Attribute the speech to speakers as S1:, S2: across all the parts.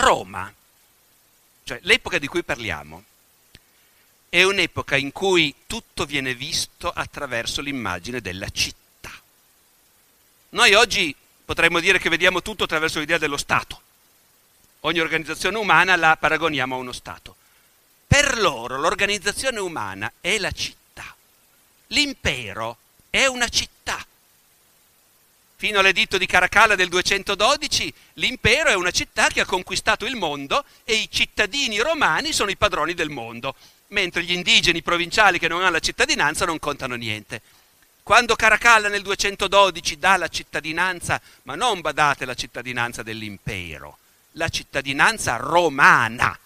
S1: Roma, cioè l'epoca di cui parliamo, è un'epoca in cui tutto viene visto attraverso l'immagine della città. Noi oggi potremmo dire che vediamo tutto attraverso l'idea dello Stato. Ogni organizzazione umana la paragoniamo a uno Stato. Per loro l'organizzazione umana è la città. L'impero è una città. Fino all'editto di Caracalla del 212 l'impero è una città che ha conquistato il mondo e i cittadini romani sono i padroni del mondo, mentre gli indigeni provinciali che non hanno la cittadinanza non contano niente. Quando Caracalla nel 212 dà la cittadinanza, ma non badate la cittadinanza dell'impero, la cittadinanza romana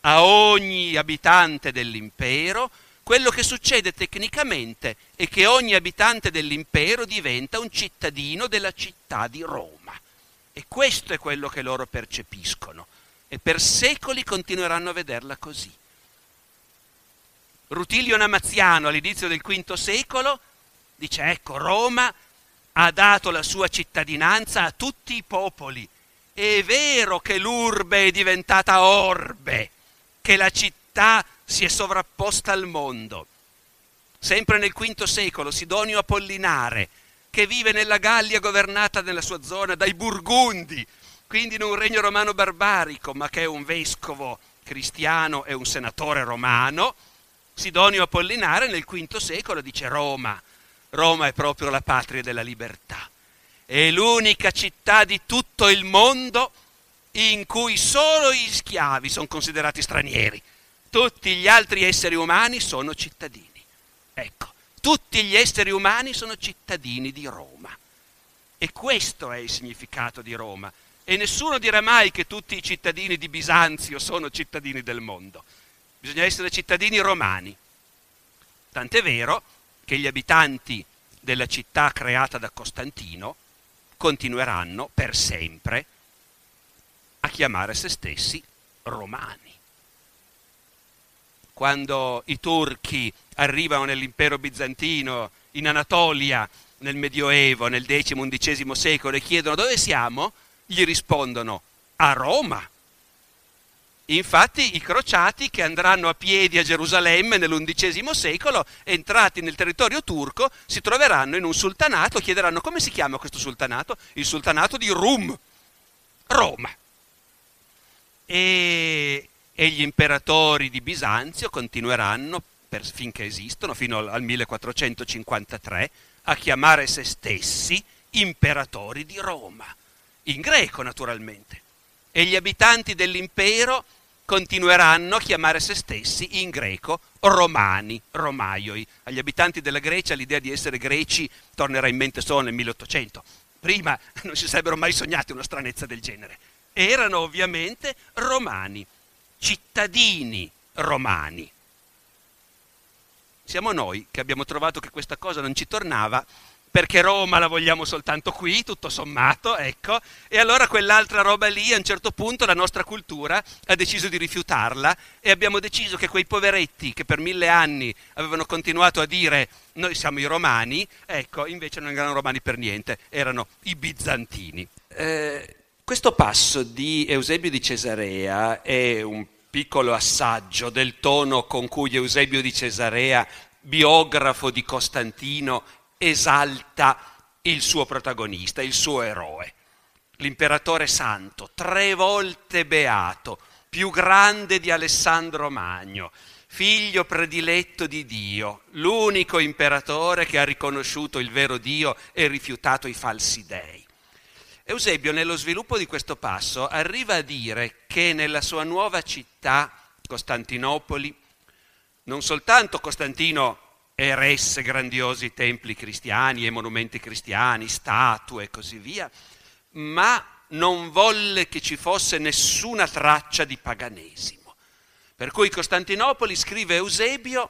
S1: a ogni abitante dell'impero, quello che succede tecnicamente è che ogni abitante dell'impero diventa un cittadino della città di Roma. E questo è quello che loro percepiscono e per secoli continueranno a vederla così. Rutilio Namaziano all'inizio del V secolo dice ecco Roma ha dato la sua cittadinanza a tutti i popoli. È vero che l'urbe è diventata orbe, che la città si è sovrapposta al mondo. Sempre nel V secolo Sidonio Apollinare, che vive nella Gallia governata nella sua zona dai Burgundi, quindi in un regno romano barbarico, ma che è un vescovo cristiano e un senatore romano, Sidonio Apollinare nel V secolo dice Roma, Roma è proprio la patria della libertà. È l'unica città di tutto il mondo in cui solo gli schiavi sono considerati stranieri. Tutti gli altri esseri umani sono cittadini. Ecco, tutti gli esseri umani sono cittadini di Roma. E questo è il significato di Roma. E nessuno dirà mai che tutti i cittadini di Bisanzio sono cittadini del mondo. Bisogna essere cittadini romani. Tant'è vero che gli abitanti della città creata da Costantino continueranno per sempre a chiamare se stessi romani. Quando i turchi arrivano nell'impero bizantino, in Anatolia, nel Medioevo, nel X-XI secolo e chiedono dove siamo, gli rispondono a Roma. Infatti i crociati che andranno a piedi a Gerusalemme nell'undicesimo secolo, entrati nel territorio turco, si troveranno in un sultanato, chiederanno come si chiama questo sultanato? Il sultanato di Rum, Roma. E, e gli imperatori di Bisanzio continueranno, per, finché esistono, fino al, al 1453, a chiamare se stessi imperatori di Roma, in greco naturalmente. E gli abitanti dell'impero continueranno a chiamare se stessi in greco romani, romaioi. Agli abitanti della Grecia l'idea di essere greci tornerà in mente solo nel 1800. Prima non si sarebbero mai sognati una stranezza del genere. Erano ovviamente romani, cittadini romani. Siamo noi che abbiamo trovato che questa cosa non ci tornava perché Roma la vogliamo soltanto qui, tutto sommato, ecco, e allora quell'altra roba lì, a un certo punto la nostra cultura ha deciso di rifiutarla e abbiamo deciso che quei poveretti che per mille anni avevano continuato a dire noi siamo i romani, ecco, invece non erano romani per niente, erano i bizantini. Eh, questo passo di Eusebio di Cesarea è un piccolo assaggio del tono con cui Eusebio di Cesarea, biografo di Costantino, esalta il suo protagonista, il suo eroe. L'imperatore santo, tre volte beato, più grande di Alessandro Magno, figlio prediletto di Dio, l'unico imperatore che ha riconosciuto il vero Dio e rifiutato i falsi dei. Eusebio, nello sviluppo di questo passo, arriva a dire che nella sua nuova città, Costantinopoli, non soltanto Costantino eresse grandiosi templi cristiani e monumenti cristiani, statue e così via, ma non volle che ci fosse nessuna traccia di paganesimo. Per cui Costantinopoli, scrive Eusebio,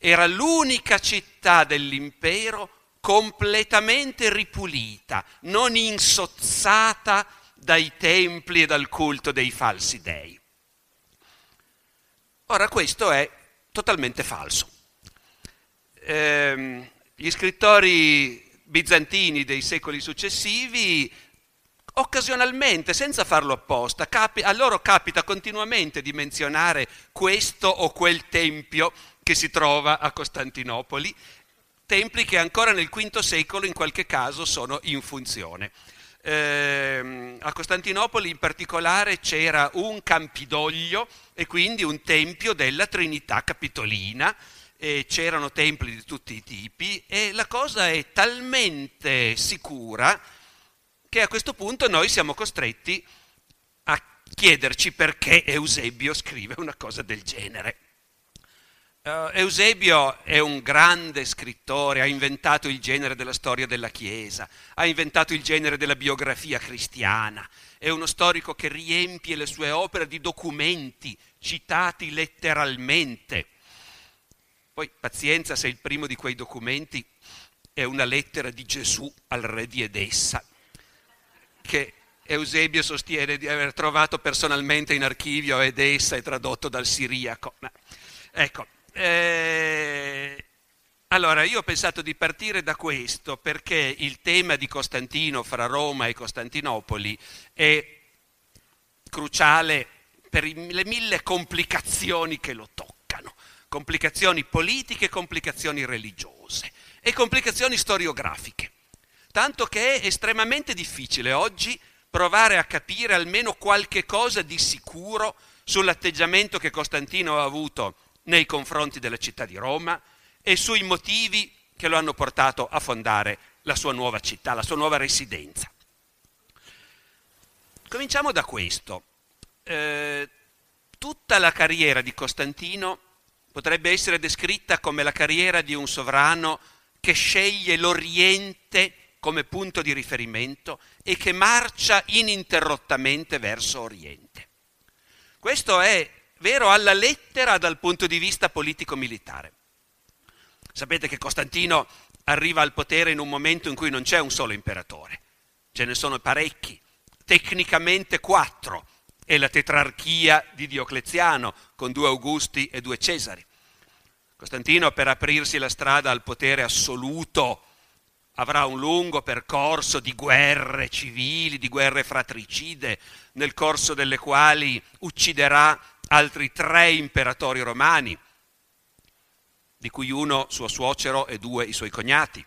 S1: era l'unica città dell'impero completamente ripulita, non insozzata dai templi e dal culto dei falsi dei. Ora questo è totalmente falso. Eh, gli scrittori bizantini dei secoli successivi occasionalmente, senza farlo apposta, capi- a loro capita continuamente di menzionare questo o quel tempio che si trova a Costantinopoli, templi che ancora nel V secolo in qualche caso sono in funzione. Eh, a Costantinopoli in particolare c'era un Campidoglio e quindi un tempio della Trinità Capitolina, c'erano templi di tutti i tipi e la cosa è talmente sicura che a questo punto noi siamo costretti a chiederci perché Eusebio scrive una cosa del genere. Uh, Eusebio è un grande scrittore, ha inventato il genere della storia della Chiesa, ha inventato il genere della biografia cristiana, è uno storico che riempie le sue opere di documenti citati letteralmente. Poi pazienza se il primo di quei documenti è una lettera di Gesù al re di Edessa, che Eusebio sostiene di aver trovato personalmente in archivio a Edessa e tradotto dal siriaco. Ma, ecco, eh, allora, io ho pensato di partire da questo perché il tema di Costantino fra Roma e Costantinopoli è cruciale per le mille complicazioni che lo toccano, complicazioni politiche, complicazioni religiose e complicazioni storiografiche. Tanto che è estremamente difficile oggi provare a capire almeno qualche cosa di sicuro sull'atteggiamento che Costantino ha avuto nei confronti della città di Roma e sui motivi che lo hanno portato a fondare la sua nuova città, la sua nuova residenza. Cominciamo da questo. Eh, tutta la carriera di Costantino potrebbe essere descritta come la carriera di un sovrano che sceglie l'Oriente come punto di riferimento e che marcia ininterrottamente verso Oriente. Questo è vero alla lettera dal punto di vista politico-militare. Sapete che Costantino arriva al potere in un momento in cui non c'è un solo imperatore, ce ne sono parecchi, tecnicamente quattro, è la tetrarchia di Diocleziano con due Augusti e due Cesari. Costantino per aprirsi la strada al potere assoluto avrà un lungo percorso di guerre civili, di guerre fratricide, nel corso delle quali ucciderà altri tre imperatori romani, di cui uno suo suocero e due i suoi cognati.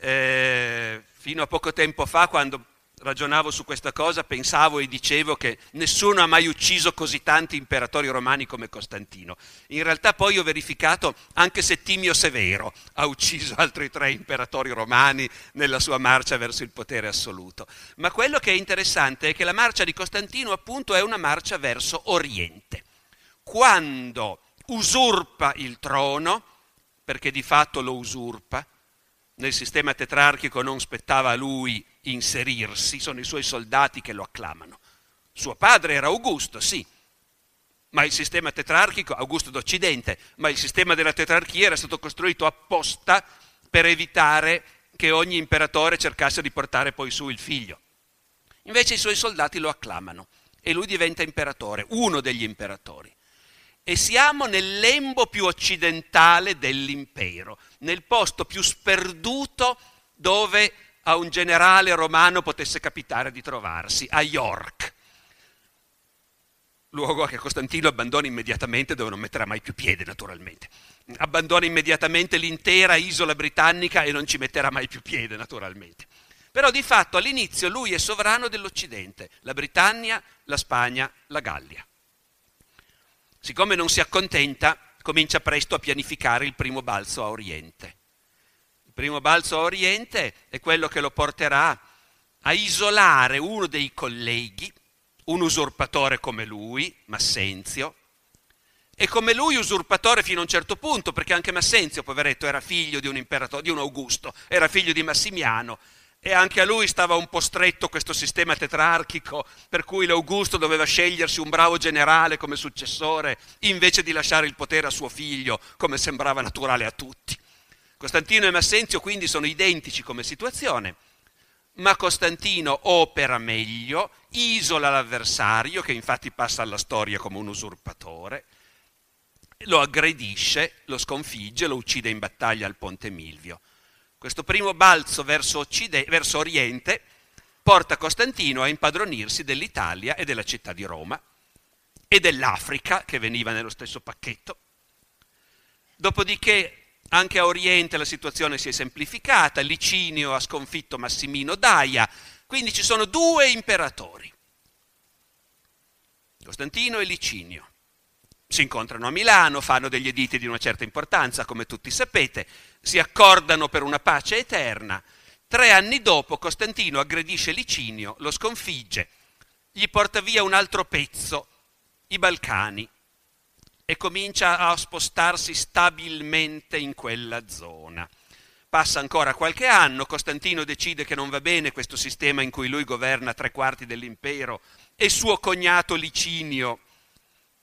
S1: Eh, fino a poco tempo fa, quando ragionavo su questa cosa, pensavo e dicevo che nessuno ha mai ucciso così tanti imperatori romani come Costantino. In realtà poi ho verificato anche Settimio Severo ha ucciso altri tre imperatori romani nella sua marcia verso il potere assoluto. Ma quello che è interessante è che la marcia di Costantino appunto è una marcia verso Oriente. Quando usurpa il trono, perché di fatto lo usurpa, nel sistema tetrarchico non spettava a lui inserirsi, sono i suoi soldati che lo acclamano. Suo padre era Augusto, sì, ma il sistema tetrarchico, Augusto d'Occidente, ma il sistema della tetrarchia era stato costruito apposta per evitare che ogni imperatore cercasse di portare poi su il figlio. Invece i suoi soldati lo acclamano e lui diventa imperatore, uno degli imperatori. E siamo nel lembo più occidentale dell'impero, nel posto più sperduto dove a un generale romano potesse capitare di trovarsi, a York. Luogo che Costantino abbandona immediatamente dove non metterà mai più piede, naturalmente. Abbandona immediatamente l'intera isola britannica e non ci metterà mai più piede, naturalmente. Però di fatto all'inizio lui è sovrano dell'Occidente, la Britannia, la Spagna, la Gallia. Siccome non si accontenta, comincia presto a pianificare il primo balzo a Oriente primo balzo a Oriente è quello che lo porterà a isolare uno dei colleghi, un usurpatore come lui, Massenzio, e come lui usurpatore fino a un certo punto, perché anche Massenzio, poveretto, era figlio di un imperatore, di un Augusto, era figlio di Massimiano, e anche a lui stava un po' stretto questo sistema tetrarchico per cui l'Augusto doveva scegliersi un bravo generale come successore invece di lasciare il potere a suo figlio come sembrava naturale a tutti. Costantino e Massenzio quindi sono identici come situazione, ma Costantino opera meglio, isola l'avversario che infatti passa alla storia come un usurpatore, lo aggredisce, lo sconfigge, lo uccide in battaglia al Ponte Milvio. Questo primo balzo verso, occide- verso oriente porta Costantino a impadronirsi dell'Italia e della città di Roma e dell'Africa che veniva nello stesso pacchetto. Dopodiché anche a Oriente la situazione si è semplificata, Licinio ha sconfitto Massimino Daia, quindi ci sono due imperatori, Costantino e Licinio. Si incontrano a Milano, fanno degli editi di una certa importanza, come tutti sapete, si accordano per una pace eterna. Tre anni dopo Costantino aggredisce Licinio, lo sconfigge, gli porta via un altro pezzo, i Balcani, e comincia a spostarsi stabilmente in quella zona. Passa ancora qualche anno, Costantino decide che non va bene questo sistema in cui lui governa tre quarti dell'impero e suo cognato Licinio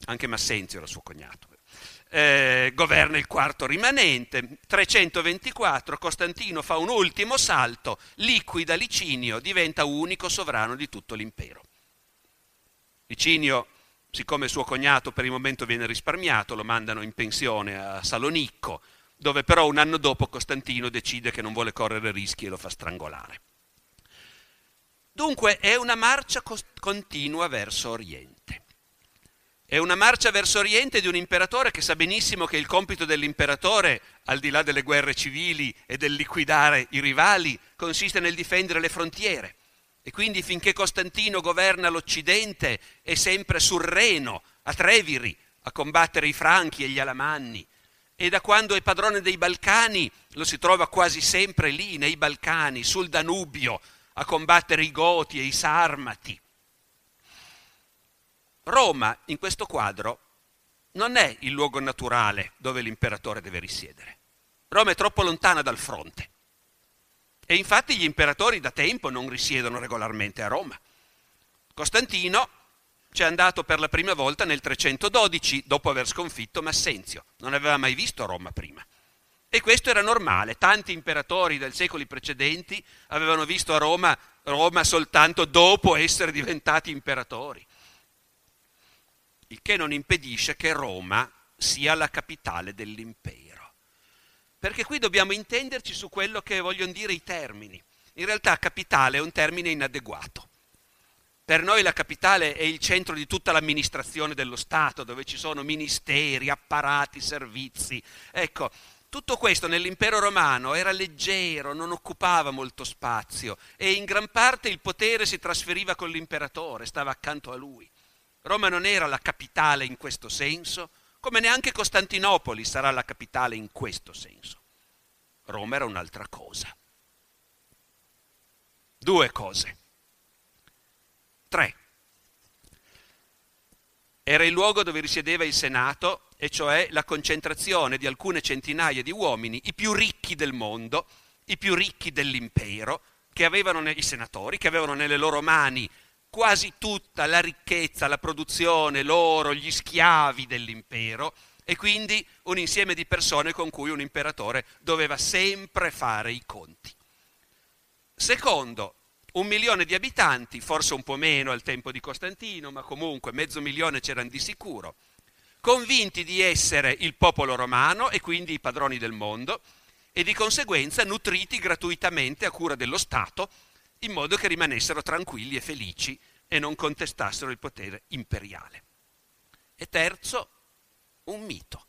S1: anche Massenzio era suo cognato. Eh, governa il quarto rimanente, 324, Costantino fa un ultimo salto, liquida Licinio, diventa unico sovrano di tutto l'impero. Licinio, siccome suo cognato per il momento viene risparmiato, lo mandano in pensione a Salonicco, dove però un anno dopo Costantino decide che non vuole correre rischi e lo fa strangolare. Dunque è una marcia continua verso Oriente. È una marcia verso Oriente di un imperatore che sa benissimo che il compito dell'imperatore, al di là delle guerre civili e del liquidare i rivali, consiste nel difendere le frontiere. E quindi finché Costantino governa l'Occidente è sempre sul Reno, a Treviri, a combattere i Franchi e gli Alamanni. E da quando è padrone dei Balcani lo si trova quasi sempre lì, nei Balcani, sul Danubio, a combattere i Goti e i Sarmati. Roma, in questo quadro, non è il luogo naturale dove l'imperatore deve risiedere. Roma è troppo lontana dal fronte. E infatti gli imperatori da tempo non risiedono regolarmente a Roma. Costantino ci è andato per la prima volta nel 312, dopo aver sconfitto Massenzio. Non aveva mai visto Roma prima. E questo era normale. Tanti imperatori del secoli precedenti avevano visto a Roma, Roma soltanto dopo essere diventati imperatori il che non impedisce che Roma sia la capitale dell'impero. Perché qui dobbiamo intenderci su quello che vogliono dire i termini. In realtà capitale è un termine inadeguato. Per noi la capitale è il centro di tutta l'amministrazione dello Stato, dove ci sono ministeri, apparati, servizi. Ecco, tutto questo nell'impero romano era leggero, non occupava molto spazio e in gran parte il potere si trasferiva con l'imperatore, stava accanto a lui. Roma non era la capitale in questo senso, come neanche Costantinopoli sarà la capitale in questo senso. Roma era un'altra cosa. Due cose. Tre. Era il luogo dove risiedeva il Senato, e cioè la concentrazione di alcune centinaia di uomini, i più ricchi del mondo, i più ricchi dell'impero, che avevano i senatori, che avevano nelle loro mani quasi tutta la ricchezza, la produzione, l'oro, gli schiavi dell'impero e quindi un insieme di persone con cui un imperatore doveva sempre fare i conti. Secondo, un milione di abitanti, forse un po' meno al tempo di Costantino, ma comunque mezzo milione c'erano di sicuro, convinti di essere il popolo romano e quindi i padroni del mondo e di conseguenza nutriti gratuitamente a cura dello Stato in modo che rimanessero tranquilli e felici e non contestassero il potere imperiale. E terzo, un mito.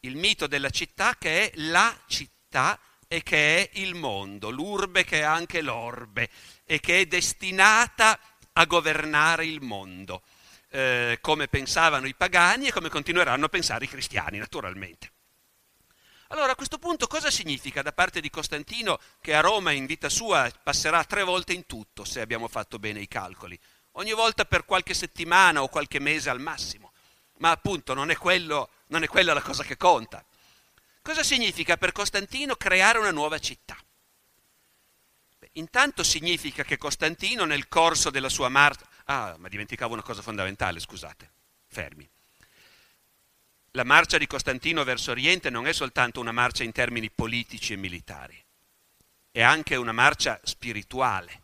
S1: Il mito della città che è la città e che è il mondo, l'urbe che è anche l'orbe e che è destinata a governare il mondo, eh, come pensavano i pagani e come continueranno a pensare i cristiani, naturalmente. Allora a questo punto cosa significa da parte di Costantino che a Roma in vita sua passerà tre volte in tutto, se abbiamo fatto bene i calcoli? Ogni volta per qualche settimana o qualche mese al massimo. Ma appunto non è, quello, non è quella la cosa che conta. Cosa significa per Costantino creare una nuova città? Beh, Intanto significa che Costantino nel corso della sua marcia... Ah, ma dimenticavo una cosa fondamentale, scusate, fermi. La marcia di Costantino verso Oriente non è soltanto una marcia in termini politici e militari, è anche una marcia spirituale.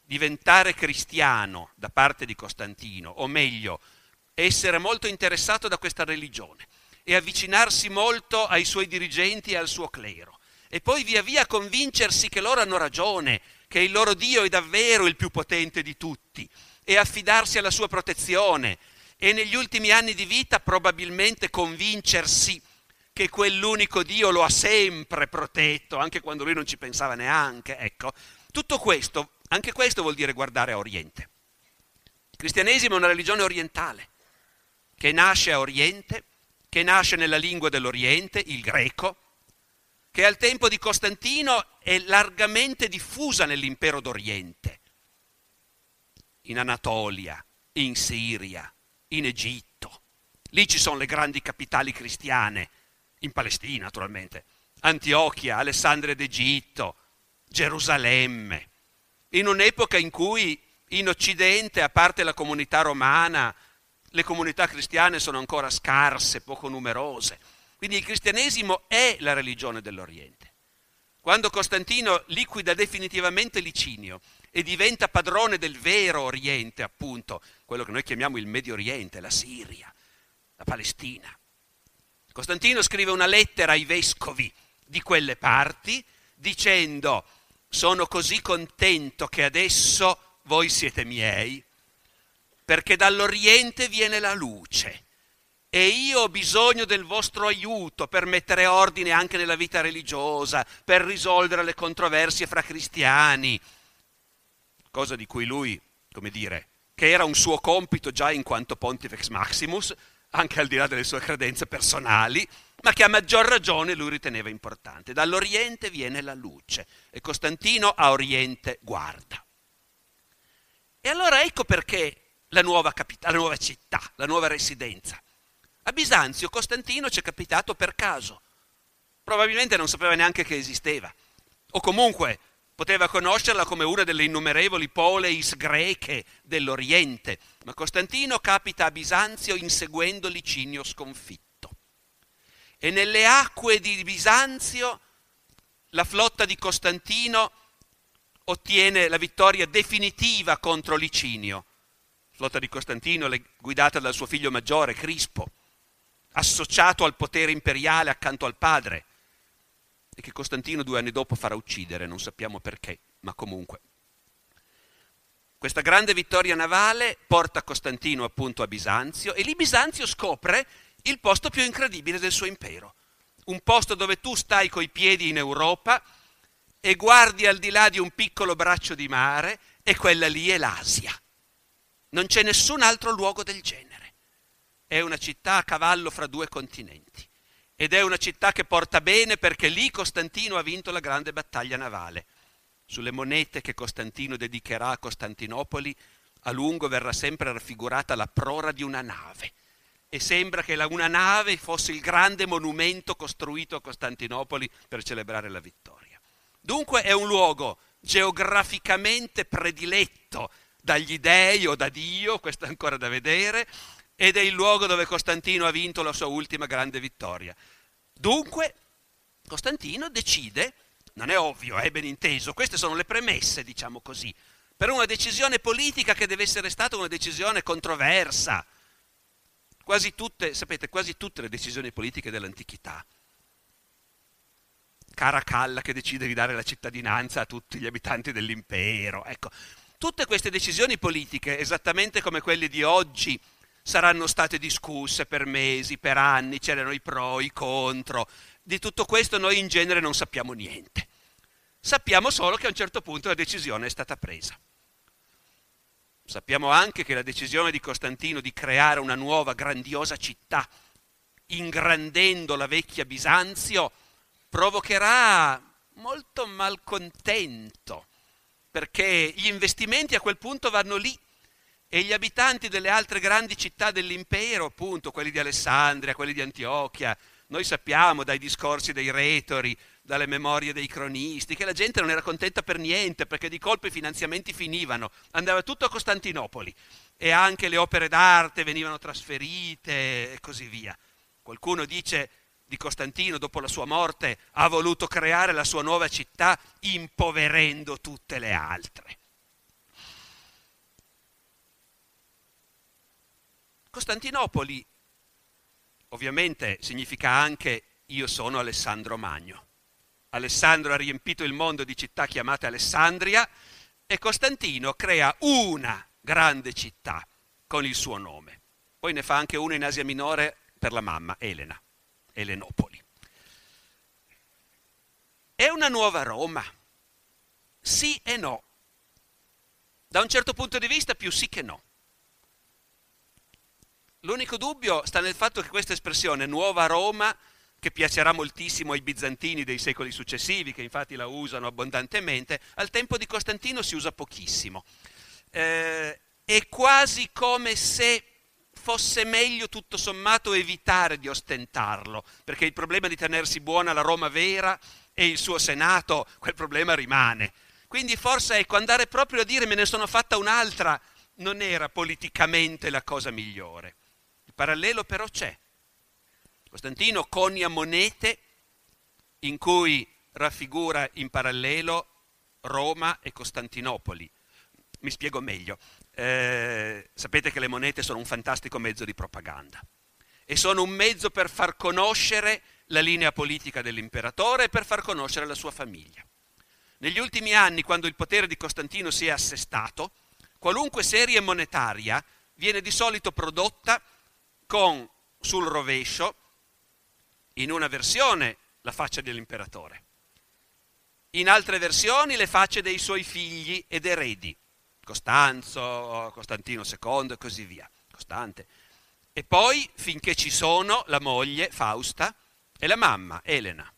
S1: Diventare cristiano da parte di Costantino, o meglio, essere molto interessato da questa religione e avvicinarsi molto ai suoi dirigenti e al suo clero e poi via via convincersi che loro hanno ragione, che il loro Dio è davvero il più potente di tutti e affidarsi alla sua protezione e negli ultimi anni di vita probabilmente convincersi che quell'unico Dio lo ha sempre protetto, anche quando lui non ci pensava neanche. Ecco, tutto questo, anche questo vuol dire guardare a Oriente. Il cristianesimo è una religione orientale, che nasce a Oriente, che nasce nella lingua dell'Oriente, il greco, che al tempo di Costantino è largamente diffusa nell'impero d'Oriente, in Anatolia, in Siria, in Egitto. Lì ci sono le grandi capitali cristiane, in Palestina naturalmente, Antiochia, Alessandria d'Egitto, Gerusalemme, in un'epoca in cui in Occidente, a parte la comunità romana, le comunità cristiane sono ancora scarse, poco numerose. Quindi il cristianesimo è la religione dell'Oriente. Quando Costantino liquida definitivamente Licinio e diventa padrone del vero Oriente, appunto, quello che noi chiamiamo il Medio Oriente, la Siria, la Palestina. Costantino scrive una lettera ai vescovi di quelle parti dicendo sono così contento che adesso voi siete miei, perché dall'Oriente viene la luce e io ho bisogno del vostro aiuto per mettere ordine anche nella vita religiosa, per risolvere le controversie fra cristiani, cosa di cui lui, come dire, che era un suo compito già in quanto Pontifex Maximus, anche al di là delle sue credenze personali, ma che a maggior ragione lui riteneva importante. Dall'Oriente viene la luce e Costantino a Oriente guarda. E allora ecco perché la nuova, capit- la nuova città, la nuova residenza. A Bisanzio Costantino ci è capitato per caso. Probabilmente non sapeva neanche che esisteva. O comunque poteva conoscerla come una delle innumerevoli poleis greche dell'Oriente, ma Costantino capita a Bisanzio inseguendo Licinio sconfitto. E nelle acque di Bisanzio la flotta di Costantino ottiene la vittoria definitiva contro Licinio. Flotta di Costantino guidata dal suo figlio maggiore, Crispo associato al potere imperiale accanto al padre e che Costantino due anni dopo farà uccidere, non sappiamo perché, ma comunque. Questa grande vittoria navale porta Costantino appunto a Bisanzio e lì Bisanzio scopre il posto più incredibile del suo impero, un posto dove tu stai coi piedi in Europa e guardi al di là di un piccolo braccio di mare e quella lì è l'Asia. Non c'è nessun altro luogo del genere è una città a cavallo fra due continenti ed è una città che porta bene perché lì Costantino ha vinto la grande battaglia navale. Sulle monete che Costantino dedicherà a Costantinopoli a lungo verrà sempre raffigurata la prora di una nave e sembra che la, una nave fosse il grande monumento costruito a Costantinopoli per celebrare la vittoria. Dunque è un luogo geograficamente prediletto dagli dei o da Dio, questo è ancora da vedere, ed è il luogo dove Costantino ha vinto la sua ultima grande vittoria. Dunque, Costantino decide, non è ovvio, è ben inteso, queste sono le premesse, diciamo così, per una decisione politica che deve essere stata una decisione controversa. Quasi tutte, sapete, quasi tutte le decisioni politiche dell'antichità. Caracalla che decide di dare la cittadinanza a tutti gli abitanti dell'impero. Ecco, tutte queste decisioni politiche, esattamente come quelle di oggi, saranno state discusse per mesi, per anni, c'erano i pro, i contro. Di tutto questo noi in genere non sappiamo niente. Sappiamo solo che a un certo punto la decisione è stata presa. Sappiamo anche che la decisione di Costantino di creare una nuova grandiosa città, ingrandendo la vecchia Bisanzio, provocherà molto malcontento, perché gli investimenti a quel punto vanno lì e gli abitanti delle altre grandi città dell'impero, appunto quelli di Alessandria, quelli di Antiochia, noi sappiamo dai discorsi dei retori dalle memorie dei cronisti, che la gente non era contenta per niente perché di colpo i finanziamenti finivano, andava tutto a Costantinopoli e anche le opere d'arte venivano trasferite e così via. Qualcuno dice di Costantino dopo la sua morte ha voluto creare la sua nuova città impoverendo tutte le altre. Costantinopoli ovviamente significa anche io sono Alessandro Magno. Alessandro ha riempito il mondo di città chiamate Alessandria e Costantino crea una grande città con il suo nome. Poi ne fa anche una in Asia Minore per la mamma, Elena, Elenopoli. È una nuova Roma? Sì e no. Da un certo punto di vista più sì che no. L'unico dubbio sta nel fatto che questa espressione nuova Roma, che piacerà moltissimo ai bizantini dei secoli successivi, che infatti la usano abbondantemente, al tempo di Costantino si usa pochissimo. Eh, è quasi come se fosse meglio tutto sommato evitare di ostentarlo, perché il problema di tenersi buona la Roma vera e il suo Senato, quel problema rimane. Quindi forse ecco, andare proprio a dire me ne sono fatta un'altra non era politicamente la cosa migliore parallelo però c'è. Costantino conia monete in cui raffigura in parallelo Roma e Costantinopoli. Mi spiego meglio. Eh, sapete che le monete sono un fantastico mezzo di propaganda e sono un mezzo per far conoscere la linea politica dell'imperatore e per far conoscere la sua famiglia. Negli ultimi anni, quando il potere di Costantino si è assestato, qualunque serie monetaria viene di solito prodotta con sul rovescio, in una versione, la faccia dell'imperatore, in altre versioni le facce dei suoi figli ed eredi, Costanzo, Costantino II e così via, Costante. E poi, finché ci sono, la moglie, Fausta, e la mamma, Elena.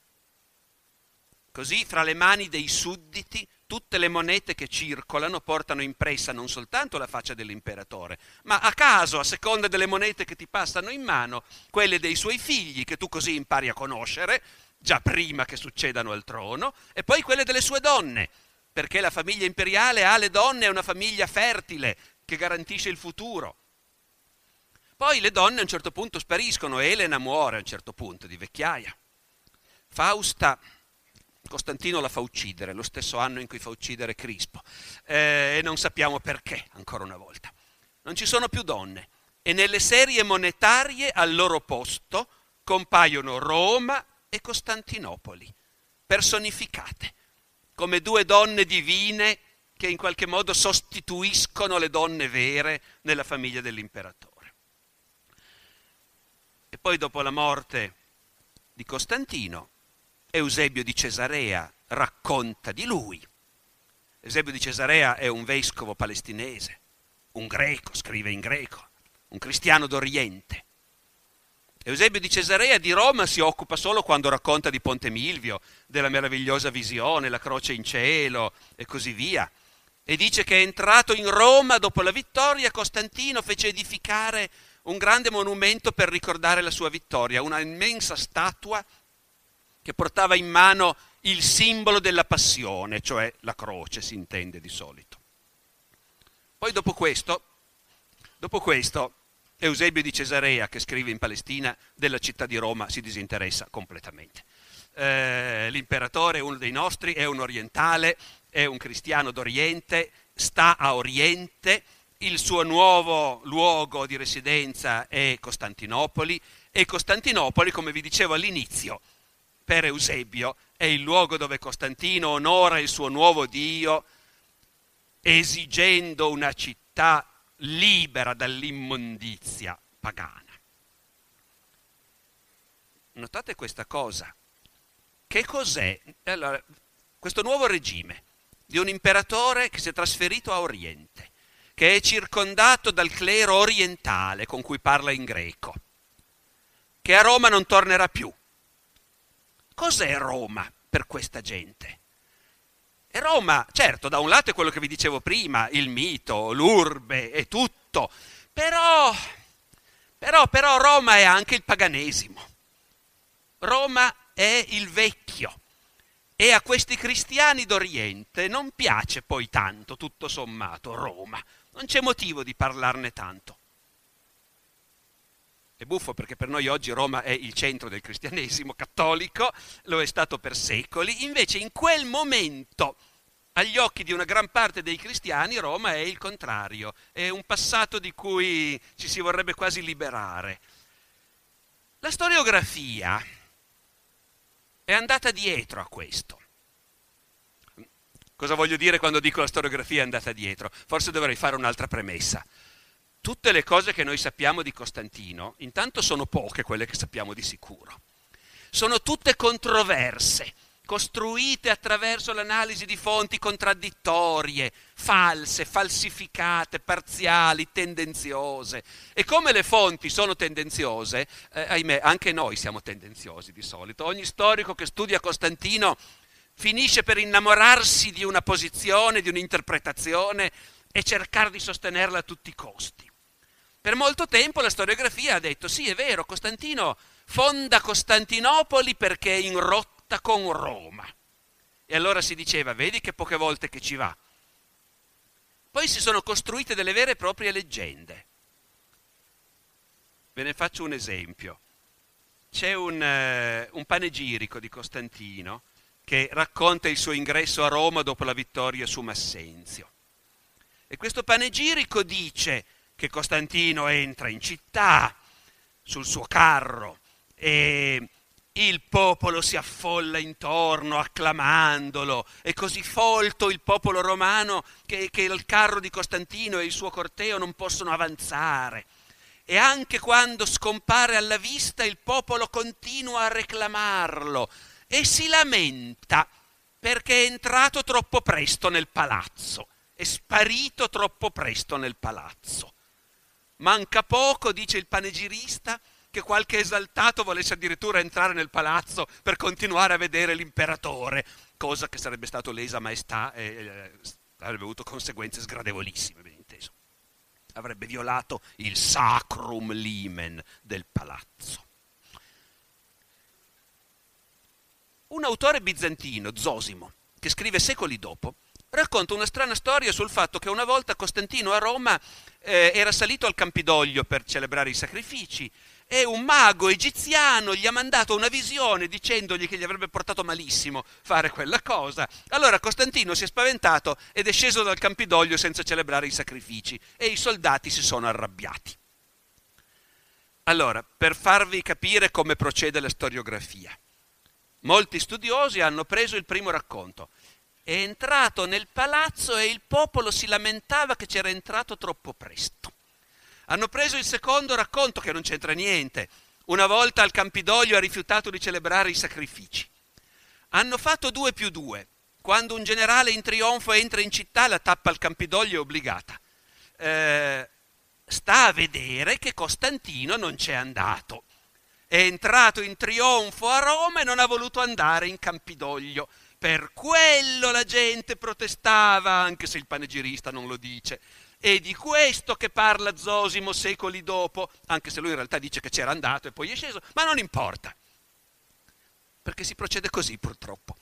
S1: Così, fra le mani dei sudditi, tutte le monete che circolano portano impressa non soltanto la faccia dell'imperatore, ma a caso, a seconda delle monete che ti passano in mano, quelle dei suoi figli, che tu così impari a conoscere, già prima che succedano al trono, e poi quelle delle sue donne, perché la famiglia imperiale ha le donne, è una famiglia fertile che garantisce il futuro. Poi le donne a un certo punto spariscono, Elena muore a un certo punto di vecchiaia. Fausta Costantino la fa uccidere, lo stesso anno in cui fa uccidere Crispo, eh, e non sappiamo perché, ancora una volta. Non ci sono più donne e nelle serie monetarie al loro posto compaiono Roma e Costantinopoli, personificate, come due donne divine che in qualche modo sostituiscono le donne vere nella famiglia dell'imperatore. E poi dopo la morte di Costantino, Eusebio di Cesarea racconta di lui. Eusebio di Cesarea è un vescovo palestinese, un greco, scrive in greco, un cristiano d'Oriente. Eusebio di Cesarea di Roma si occupa solo quando racconta di Ponte Milvio, della meravigliosa visione, la croce in cielo e così via. E dice che entrato in Roma dopo la vittoria, Costantino fece edificare un grande monumento per ricordare la sua vittoria, una immensa statua che portava in mano il simbolo della passione, cioè la croce si intende di solito. Poi dopo questo, dopo questo Eusebio di Cesarea, che scrive in Palestina, della città di Roma si disinteressa completamente. Eh, l'imperatore, uno dei nostri, è un orientale, è un cristiano d'Oriente, sta a Oriente, il suo nuovo luogo di residenza è Costantinopoli e Costantinopoli, come vi dicevo all'inizio, per Eusebio è il luogo dove Costantino onora il suo nuovo Dio, esigendo una città libera dall'immondizia pagana. Notate questa cosa. Che cos'è allora, questo nuovo regime di un imperatore che si è trasferito a Oriente, che è circondato dal clero orientale con cui parla in greco, che a Roma non tornerà più, Cos'è Roma per questa gente? E Roma, certo, da un lato è quello che vi dicevo prima, il mito, l'urbe e tutto, però, però, però Roma è anche il paganesimo. Roma è il vecchio. E a questi cristiani d'Oriente non piace poi tanto, tutto sommato, Roma. Non c'è motivo di parlarne tanto. È buffo perché per noi oggi Roma è il centro del cristianesimo cattolico, lo è stato per secoli, invece in quel momento agli occhi di una gran parte dei cristiani Roma è il contrario, è un passato di cui ci si vorrebbe quasi liberare. La storiografia è andata dietro a questo. Cosa voglio dire quando dico la storiografia è andata dietro? Forse dovrei fare un'altra premessa. Tutte le cose che noi sappiamo di Costantino, intanto sono poche quelle che sappiamo di sicuro. Sono tutte controverse, costruite attraverso l'analisi di fonti contraddittorie, false, falsificate, parziali, tendenziose. E come le fonti sono tendenziose, eh, ahimè, anche noi siamo tendenziosi di solito. Ogni storico che studia Costantino finisce per innamorarsi di una posizione, di un'interpretazione e cercare di sostenerla a tutti i costi. Per molto tempo la storiografia ha detto sì, è vero, Costantino fonda Costantinopoli perché è in rotta con Roma. E allora si diceva, vedi che poche volte che ci va. Poi si sono costruite delle vere e proprie leggende. Ve ne faccio un esempio. C'è un, uh, un panegirico di Costantino che racconta il suo ingresso a Roma dopo la vittoria su Massenzio. E questo panegirico dice che Costantino entra in città sul suo carro e il popolo si affolla intorno acclamandolo, è così folto il popolo romano che, che il carro di Costantino e il suo corteo non possono avanzare. E anche quando scompare alla vista il popolo continua a reclamarlo e si lamenta perché è entrato troppo presto nel palazzo, è sparito troppo presto nel palazzo. Manca poco, dice il panegirista, che qualche esaltato volesse addirittura entrare nel palazzo per continuare a vedere l'imperatore, cosa che sarebbe stato lesa maestà e eh, avrebbe avuto conseguenze sgradevolissime, ben inteso. Avrebbe violato il sacrum limen del palazzo. Un autore bizantino, Zosimo, che scrive secoli dopo, racconta una strana storia sul fatto che una volta Costantino a Roma eh, era salito al Campidoglio per celebrare i sacrifici e un mago egiziano gli ha mandato una visione dicendogli che gli avrebbe portato malissimo fare quella cosa. Allora Costantino si è spaventato ed è sceso dal Campidoglio senza celebrare i sacrifici e i soldati si sono arrabbiati. Allora, per farvi capire come procede la storiografia, molti studiosi hanno preso il primo racconto. È entrato nel palazzo e il popolo si lamentava che c'era entrato troppo presto. Hanno preso il secondo racconto che non c'entra niente. Una volta al Campidoglio ha rifiutato di celebrare i sacrifici. Hanno fatto due più due. Quando un generale in trionfo entra in città, la tappa al Campidoglio è obbligata. Eh, sta a vedere che Costantino non c'è andato. È entrato in trionfo a Roma e non ha voluto andare in Campidoglio. Per quello la gente protestava, anche se il panegirista non lo dice. È di questo che parla Zosimo secoli dopo, anche se lui in realtà dice che c'era andato e poi è sceso, ma non importa, perché si procede così purtroppo.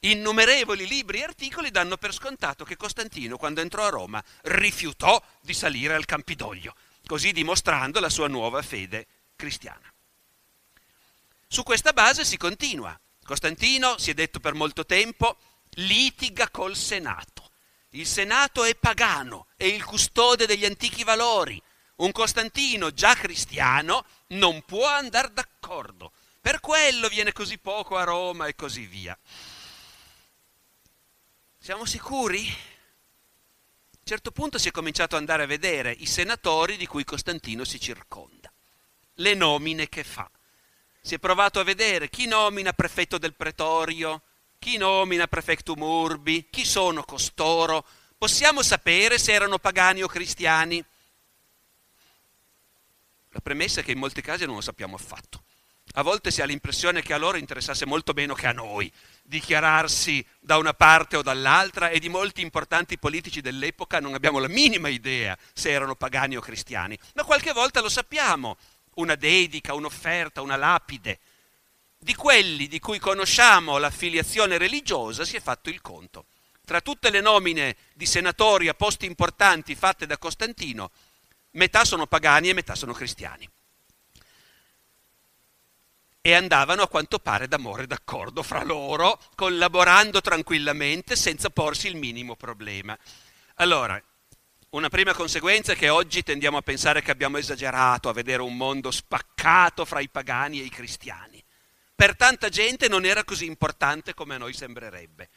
S1: Innumerevoli libri e articoli danno per scontato che Costantino, quando entrò a Roma, rifiutò di salire al Campidoglio, così dimostrando la sua nuova fede cristiana. Su questa base si continua. Costantino, si è detto per molto tempo, litiga col Senato il Senato è pagano, è il custode degli antichi valori. Un Costantino già cristiano non può andare d'accordo. Per quello viene così poco a Roma e così via. Siamo sicuri? A un certo punto si è cominciato ad andare a vedere i senatori di cui Costantino si circonda, le nomine che fa. Si è provato a vedere chi nomina prefetto del pretorio, chi nomina prefectum urbi? Chi sono costoro? Possiamo sapere se erano pagani o cristiani? La premessa è che in molti casi non lo sappiamo affatto. A volte si ha l'impressione che a loro interessasse molto meno che a noi dichiararsi da una parte o dall'altra e di molti importanti politici dell'epoca non abbiamo la minima idea se erano pagani o cristiani, ma qualche volta lo sappiamo, una dedica, un'offerta, una lapide. di quelli di cui conosciamo l'affiliazione religiosa si è fatto il conto. Tra tutte le nomine di senatori a posti importanti fatte da Costantino, metà sono pagani e metà sono cristiani. E andavano a quanto pare d'amore d'accordo fra loro, collaborando tranquillamente senza porsi il minimo problema. Allora, una prima conseguenza è che oggi tendiamo a pensare che abbiamo esagerato, a vedere un mondo spaccato fra i pagani e i cristiani. Per tanta gente non era così importante come a noi sembrerebbe.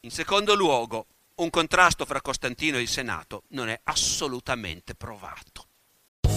S1: In secondo luogo, un contrasto fra Costantino e il Senato non è assolutamente provato.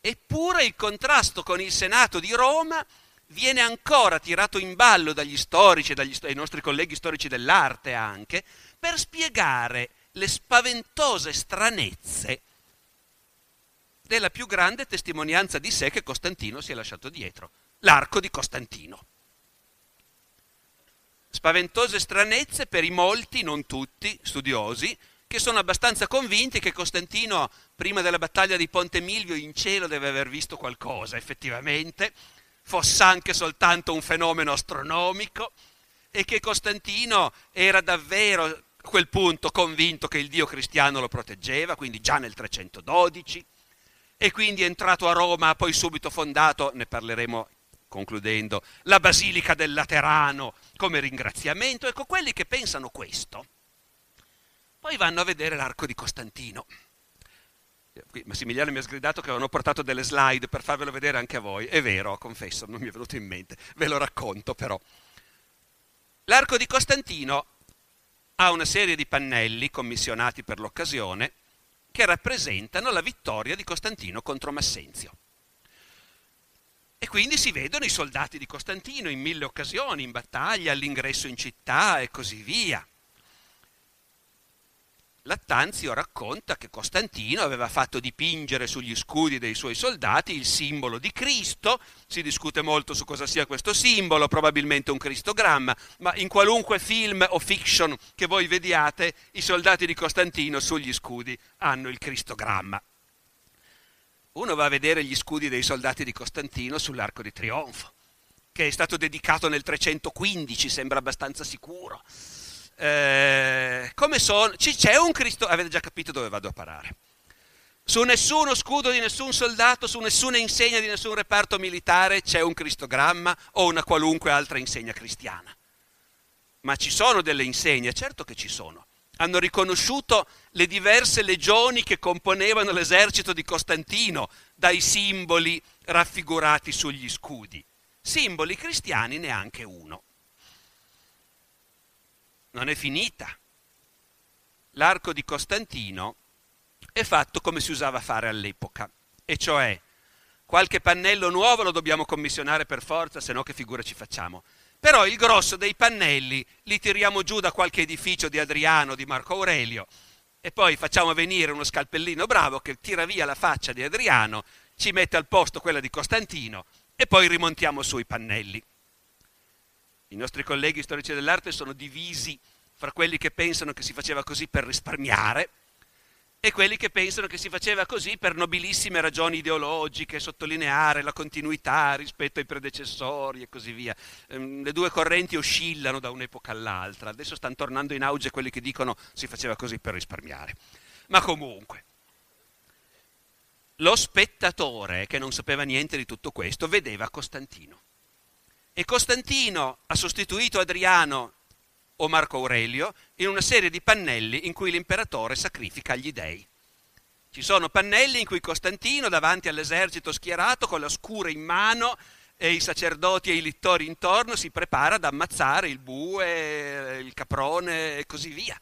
S1: Eppure il contrasto con il Senato di Roma viene ancora tirato in ballo dagli storici e dai nostri colleghi storici dell'arte anche, per spiegare le spaventose stranezze della più grande testimonianza di sé che Costantino si è lasciato dietro, l'arco di Costantino. Spaventose stranezze per i molti, non tutti, studiosi, che sono abbastanza convinti che Costantino, prima della battaglia di Ponte Milvio, in cielo deve aver visto qualcosa, effettivamente, fosse anche soltanto un fenomeno astronomico, e che Costantino era davvero a quel punto convinto che il Dio cristiano lo proteggeva, quindi già nel 312, e quindi è entrato a Roma, ha poi subito fondato, ne parleremo concludendo, la Basilica del Laterano come ringraziamento. Ecco, quelli che pensano questo, poi vanno a vedere l'arco di Costantino. Qui Massimiliano mi ha sgridato che avevano portato delle slide per farvelo vedere anche a voi. È vero, confesso, non mi è venuto in mente. Ve lo racconto però. L'arco di Costantino ha una serie di pannelli commissionati per l'occasione che rappresentano la vittoria di Costantino contro Massenzio. E quindi si vedono i soldati di Costantino in mille occasioni, in battaglia, all'ingresso in città e così via. Lattanzio racconta che Costantino aveva fatto dipingere sugli scudi dei suoi soldati il simbolo di Cristo, si discute molto su cosa sia questo simbolo, probabilmente un cristogramma, ma in qualunque film o fiction che voi vediate, i soldati di Costantino sugli scudi hanno il cristogramma. Uno va a vedere gli scudi dei soldati di Costantino sull'Arco di Trionfo, che è stato dedicato nel 315, sembra abbastanza sicuro eh, come sono, c'è un Cristo, avete già capito dove vado a parare. Su nessuno scudo di nessun soldato, su nessuna insegna di nessun reparto militare c'è un cristogramma o una qualunque altra insegna cristiana. Ma ci sono delle insegne, certo che ci sono. Hanno riconosciuto le diverse legioni che componevano l'esercito di Costantino dai simboli raffigurati sugli scudi. Simboli cristiani neanche uno non è finita. L'arco di Costantino è fatto come si usava fare all'epoca, e cioè qualche pannello nuovo lo dobbiamo commissionare per forza, se no che figura ci facciamo. Però il grosso dei pannelli li tiriamo giù da qualche edificio di Adriano, di Marco Aurelio, e poi facciamo venire uno scalpellino bravo che tira via la faccia di Adriano, ci mette al posto quella di Costantino e poi rimontiamo sui pannelli. I nostri colleghi storici dell'arte sono divisi fra quelli che pensano che si faceva così per risparmiare e quelli che pensano che si faceva così per nobilissime ragioni ideologiche, sottolineare la continuità rispetto ai predecessori e così via. Ehm, le due correnti oscillano da un'epoca all'altra. Adesso stanno tornando in auge quelli che dicono si faceva così per risparmiare. Ma comunque, lo spettatore che non sapeva niente di tutto questo vedeva Costantino. E Costantino ha sostituito Adriano o Marco Aurelio in una serie di pannelli in cui l'imperatore sacrifica gli dei. Ci sono pannelli in cui Costantino, davanti all'esercito schierato, con la scura in mano e i sacerdoti e i littori intorno, si prepara ad ammazzare il bue, il caprone e così via.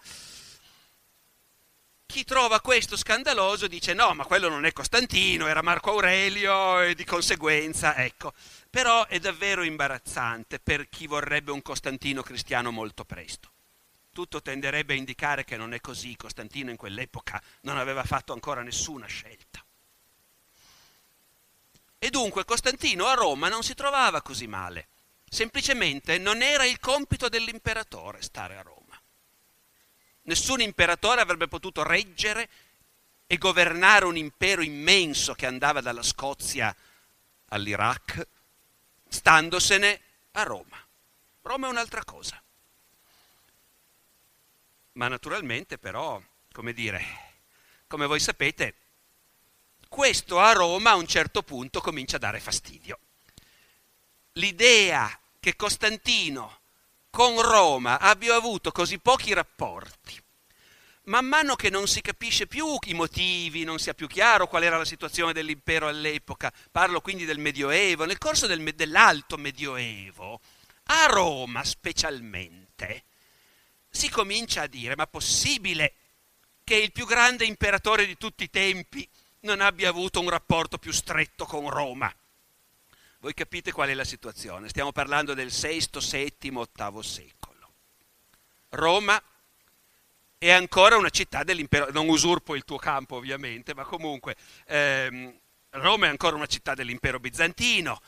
S1: Chi trova questo scandaloso dice no, ma quello non è Costantino, era Marco Aurelio e di conseguenza, ecco. Però è davvero imbarazzante per chi vorrebbe un Costantino cristiano molto presto. Tutto tenderebbe a indicare che non è così, Costantino in quell'epoca non aveva fatto ancora nessuna scelta. E dunque Costantino a Roma non si trovava così male, semplicemente non era il compito dell'imperatore stare a Roma. Nessun imperatore avrebbe potuto reggere e governare un impero immenso che andava dalla Scozia all'Iraq, standosene a Roma. Roma è un'altra cosa. Ma naturalmente però, come dire, come voi sapete, questo a Roma a un certo punto comincia a dare fastidio. L'idea che Costantino con Roma abbia avuto così pochi rapporti, man mano che non si capisce più i motivi, non sia più chiaro qual era la situazione dell'impero all'epoca, parlo quindi del Medioevo, nel corso del, dell'Alto Medioevo, a Roma specialmente, si comincia a dire, ma possibile che il più grande imperatore di tutti i tempi non abbia avuto un rapporto più stretto con Roma. Voi capite qual è la situazione? Stiamo parlando del VI, VII, VIII secolo. Roma è ancora una città dell'impero, non usurpo il tuo campo ovviamente, ma comunque ehm, Roma è ancora una città dell'impero bizantino,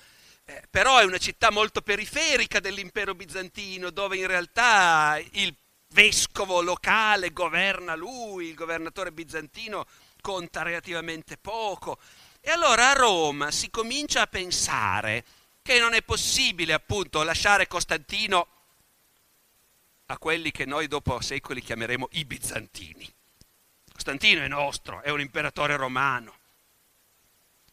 S1: eh, però è una città molto periferica dell'impero bizantino, dove in realtà il vescovo locale governa lui, il governatore bizantino conta relativamente poco. E allora a Roma si comincia a pensare che non è possibile appunto lasciare Costantino a quelli che noi dopo secoli chiameremo i bizantini. Costantino è nostro, è un imperatore romano.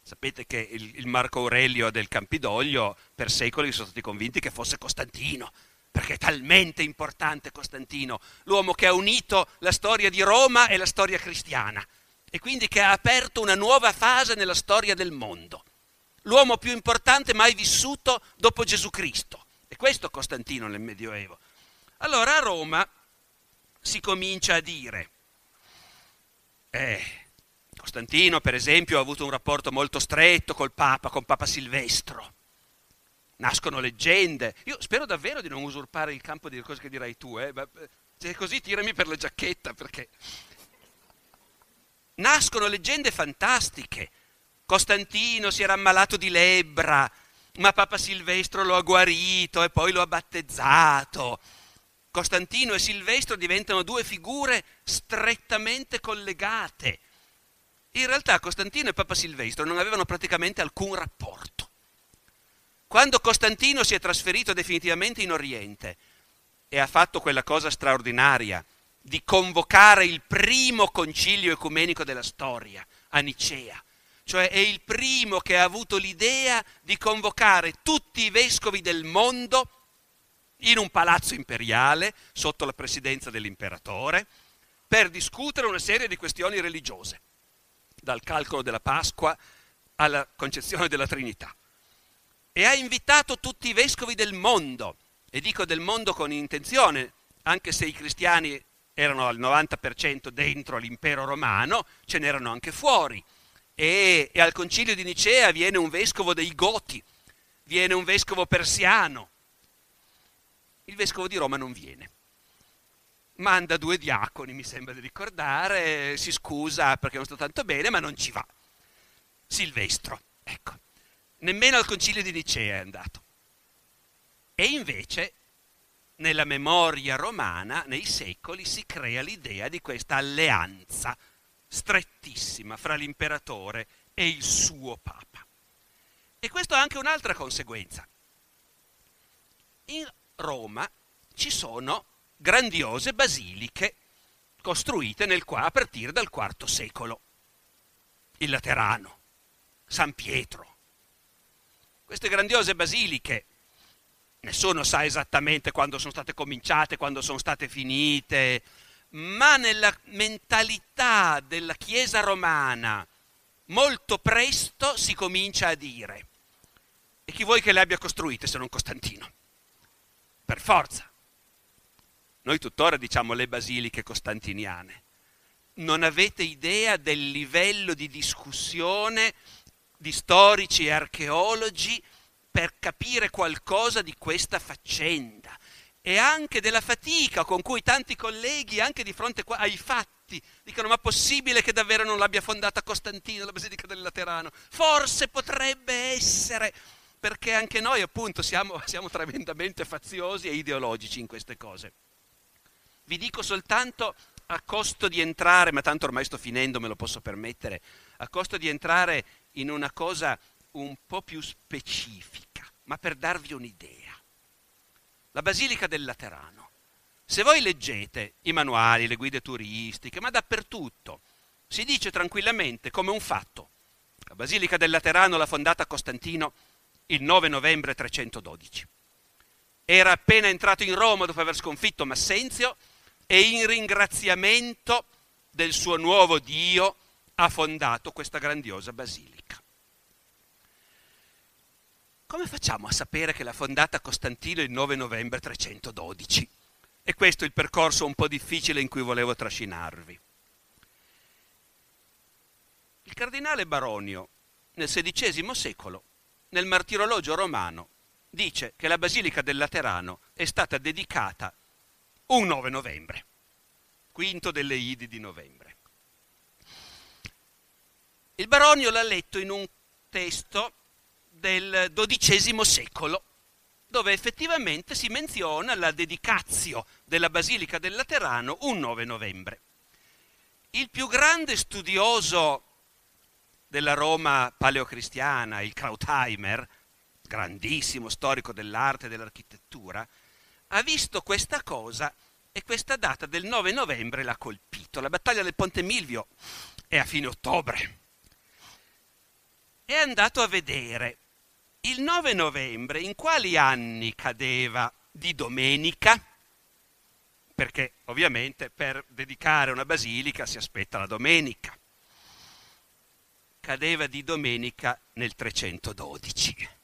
S1: Sapete che il, il Marco Aurelio del Campidoglio per secoli sono stati convinti che fosse Costantino, perché è talmente importante Costantino, l'uomo che ha unito la storia di Roma e la storia cristiana e quindi che ha aperto una nuova fase nella storia del mondo. L'uomo più importante mai vissuto dopo Gesù Cristo. E questo Costantino nel Medioevo. Allora a Roma si comincia a dire, eh, Costantino per esempio ha avuto un rapporto molto stretto col Papa, con Papa Silvestro. Nascono leggende. Io spero davvero di non usurpare il campo di cose che dirai tu, eh? se è così tirami per la giacchetta perché... Nascono leggende fantastiche. Costantino si era ammalato di lebbra, ma Papa Silvestro lo ha guarito e poi lo ha battezzato. Costantino e Silvestro diventano due figure strettamente collegate. In realtà Costantino e Papa Silvestro non avevano praticamente alcun rapporto. Quando Costantino si è trasferito definitivamente in Oriente e ha fatto quella cosa straordinaria di convocare il primo concilio ecumenico della storia a Nicea, cioè è il primo che ha avuto l'idea di convocare tutti i vescovi del mondo in un palazzo imperiale sotto la presidenza dell'imperatore per discutere una serie di questioni religiose, dal calcolo della Pasqua alla concezione della Trinità. E ha invitato tutti i vescovi del mondo, e dico del mondo con intenzione, anche se i cristiani erano al 90% dentro l'impero romano, ce n'erano anche fuori. E, e al concilio di Nicea viene un vescovo dei Goti, viene un vescovo persiano, il vescovo di Roma non viene. Manda due diaconi, mi sembra di ricordare, si scusa perché non sto tanto bene, ma non ci va. Silvestro, ecco. Nemmeno al concilio di Nicea è andato. E invece nella memoria romana, nei secoli, si crea l'idea di questa alleanza strettissima fra l'imperatore e il suo papa. E questo ha anche un'altra conseguenza. In Roma ci sono grandiose basiliche costruite nel, a partire dal IV secolo. Il Laterano, San Pietro. Queste grandiose basiliche, nessuno sa esattamente quando sono state cominciate, quando sono state finite, ma nella mentalità della Chiesa romana molto presto si comincia a dire, e chi vuoi che le abbia costruite se non Costantino? per forza. Noi tuttora diciamo le basiliche costantiniane, non avete idea del livello di discussione di storici e archeologi per capire qualcosa di questa faccenda e anche della fatica con cui tanti colleghi, anche di fronte ai fatti, dicono ma possibile che davvero non l'abbia fondata Costantino, la Basilica del Laterano? Forse potrebbe essere, perché anche noi appunto siamo, siamo tremendamente faziosi e ideologici in queste cose. Vi dico soltanto a costo di entrare, ma tanto ormai sto finendo, me lo posso permettere, a costo di entrare in una cosa un po' più specifica, ma per darvi un'idea. La Basilica del Laterano. Se voi leggete i manuali, le guide turistiche, ma dappertutto, si dice tranquillamente come un fatto. La Basilica del Laterano l'ha fondata Costantino il 9 novembre 312. Era appena entrato in Roma dopo aver sconfitto Massenzio e in ringraziamento del suo nuovo Dio ha fondato questa grandiosa basilica. Come facciamo a sapere che l'ha fondata Costantino il 9 novembre 312? E questo è il percorso un po' difficile in cui volevo trascinarvi. Il cardinale Baronio, nel XVI secolo, nel martirologio romano, dice che la Basilica del Laterano è stata dedicata un 9 novembre, quinto delle Idi di novembre. Il Baronio l'ha letto in un testo del XII secolo, dove effettivamente si menziona la dedicazio della Basilica del Laterano un 9 novembre. Il più grande studioso della Roma paleocristiana, il Krautheimer, grandissimo storico dell'arte e dell'architettura, ha visto questa cosa e questa data del 9 novembre l'ha colpito. La battaglia del Ponte Milvio è a fine ottobre. È andato a vedere il 9 novembre in quali anni cadeva di domenica? Perché ovviamente per dedicare una basilica si aspetta la domenica. Cadeva di domenica nel 312.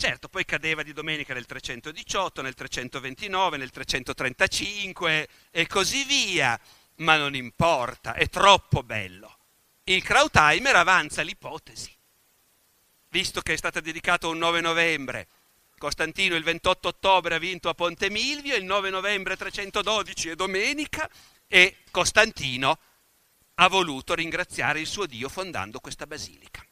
S1: Certo, poi cadeva di domenica nel 318, nel 329, nel 335 e così via, ma non importa, è troppo bello. Il Krautheimer avanza l'ipotesi, visto che è stata dedicata un 9 novembre, Costantino il 28 ottobre ha vinto a Ponte Milvio, il 9 novembre 312 è domenica e Costantino ha voluto ringraziare il suo Dio fondando questa basilica.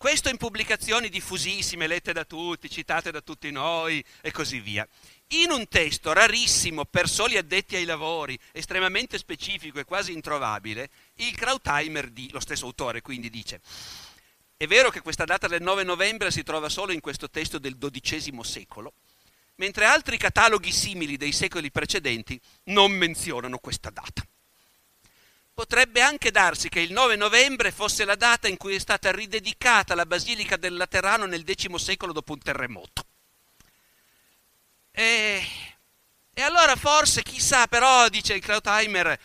S1: Questo in pubblicazioni diffusissime, lette da tutti, citate da tutti noi e così via. In un testo rarissimo per soli addetti ai lavori, estremamente specifico e quasi introvabile, il Krautheimer, di, lo stesso autore quindi dice, è vero che questa data del 9 novembre si trova solo in questo testo del XII secolo, mentre altri cataloghi simili dei secoli precedenti non menzionano questa data potrebbe anche darsi che il 9 novembre fosse la data in cui è stata ridedicata la Basilica del Laterano nel X secolo dopo un terremoto. E, e allora forse, chissà, però, dice il Krautheimer,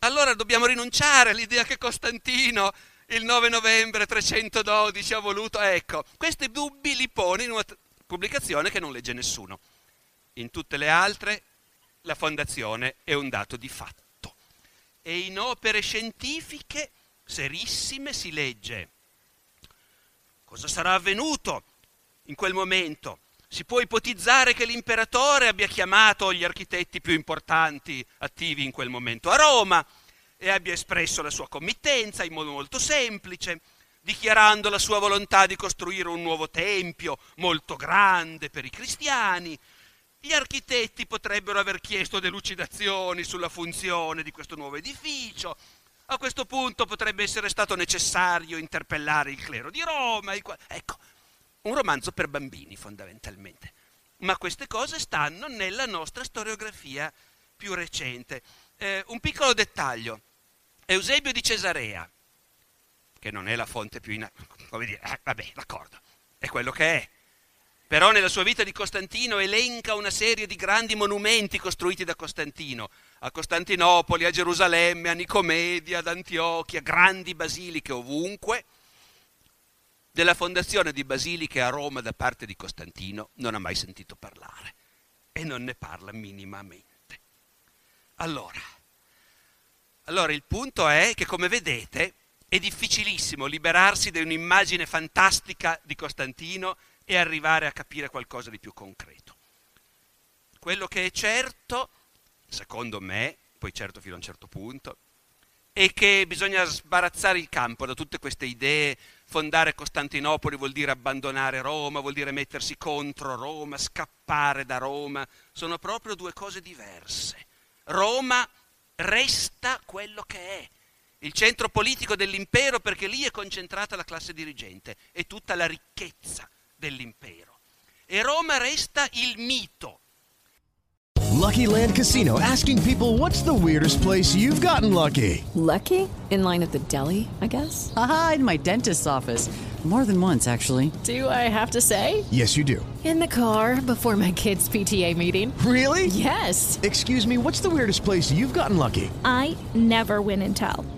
S1: allora dobbiamo rinunciare all'idea che Costantino il 9 novembre 312 ha voluto. Ecco, questi dubbi li pone in una pubblicazione che non legge nessuno. In tutte le altre la fondazione è un dato di fatto e in opere scientifiche serissime si legge cosa sarà avvenuto in quel momento. Si può ipotizzare che l'imperatore abbia chiamato gli architetti più importanti attivi in quel momento a Roma e abbia espresso la sua committenza in modo molto semplice, dichiarando la sua volontà di costruire un nuovo tempio molto grande per i cristiani, gli architetti potrebbero aver chiesto delucidazioni sulla funzione di questo nuovo edificio. A questo punto potrebbe essere stato necessario interpellare il clero di Roma. Ecco, un romanzo per bambini fondamentalmente. Ma queste cose stanno nella nostra storiografia più recente. Eh, un piccolo dettaglio. Eusebio di Cesarea, che non è la fonte più in... come dire, eh, vabbè, d'accordo, è quello che è però nella sua vita di Costantino elenca una serie di grandi monumenti costruiti da Costantino, a Costantinopoli, a Gerusalemme, a Nicomedia, ad Antiochia, grandi basiliche ovunque. Della fondazione di basiliche a Roma da parte di Costantino non ha mai sentito parlare e non ne parla minimamente. Allora, allora il punto è che come vedete è difficilissimo liberarsi di un'immagine fantastica di Costantino e arrivare a capire qualcosa di più concreto. Quello che è certo, secondo me, poi certo fino a un certo punto, è che bisogna sbarazzare il campo da tutte queste idee. Fondare Costantinopoli vuol dire abbandonare Roma, vuol dire mettersi contro Roma, scappare da Roma. Sono proprio due cose diverse. Roma resta quello che è, il centro politico dell'impero perché lì è concentrata la classe dirigente e tutta la ricchezza dell'impero. E Roma resta il mito.
S2: Lucky Land Casino asking people what's the weirdest place you've gotten lucky?
S3: Lucky? In line at the deli, I guess?
S4: Aha, in my dentist's office. More than once, actually.
S3: Do I have to say?
S2: Yes, you do.
S3: In the car before my kids' PTA meeting.
S2: Really?
S3: Yes.
S2: Excuse me, what's the weirdest place you've gotten lucky?
S5: I never win and tell.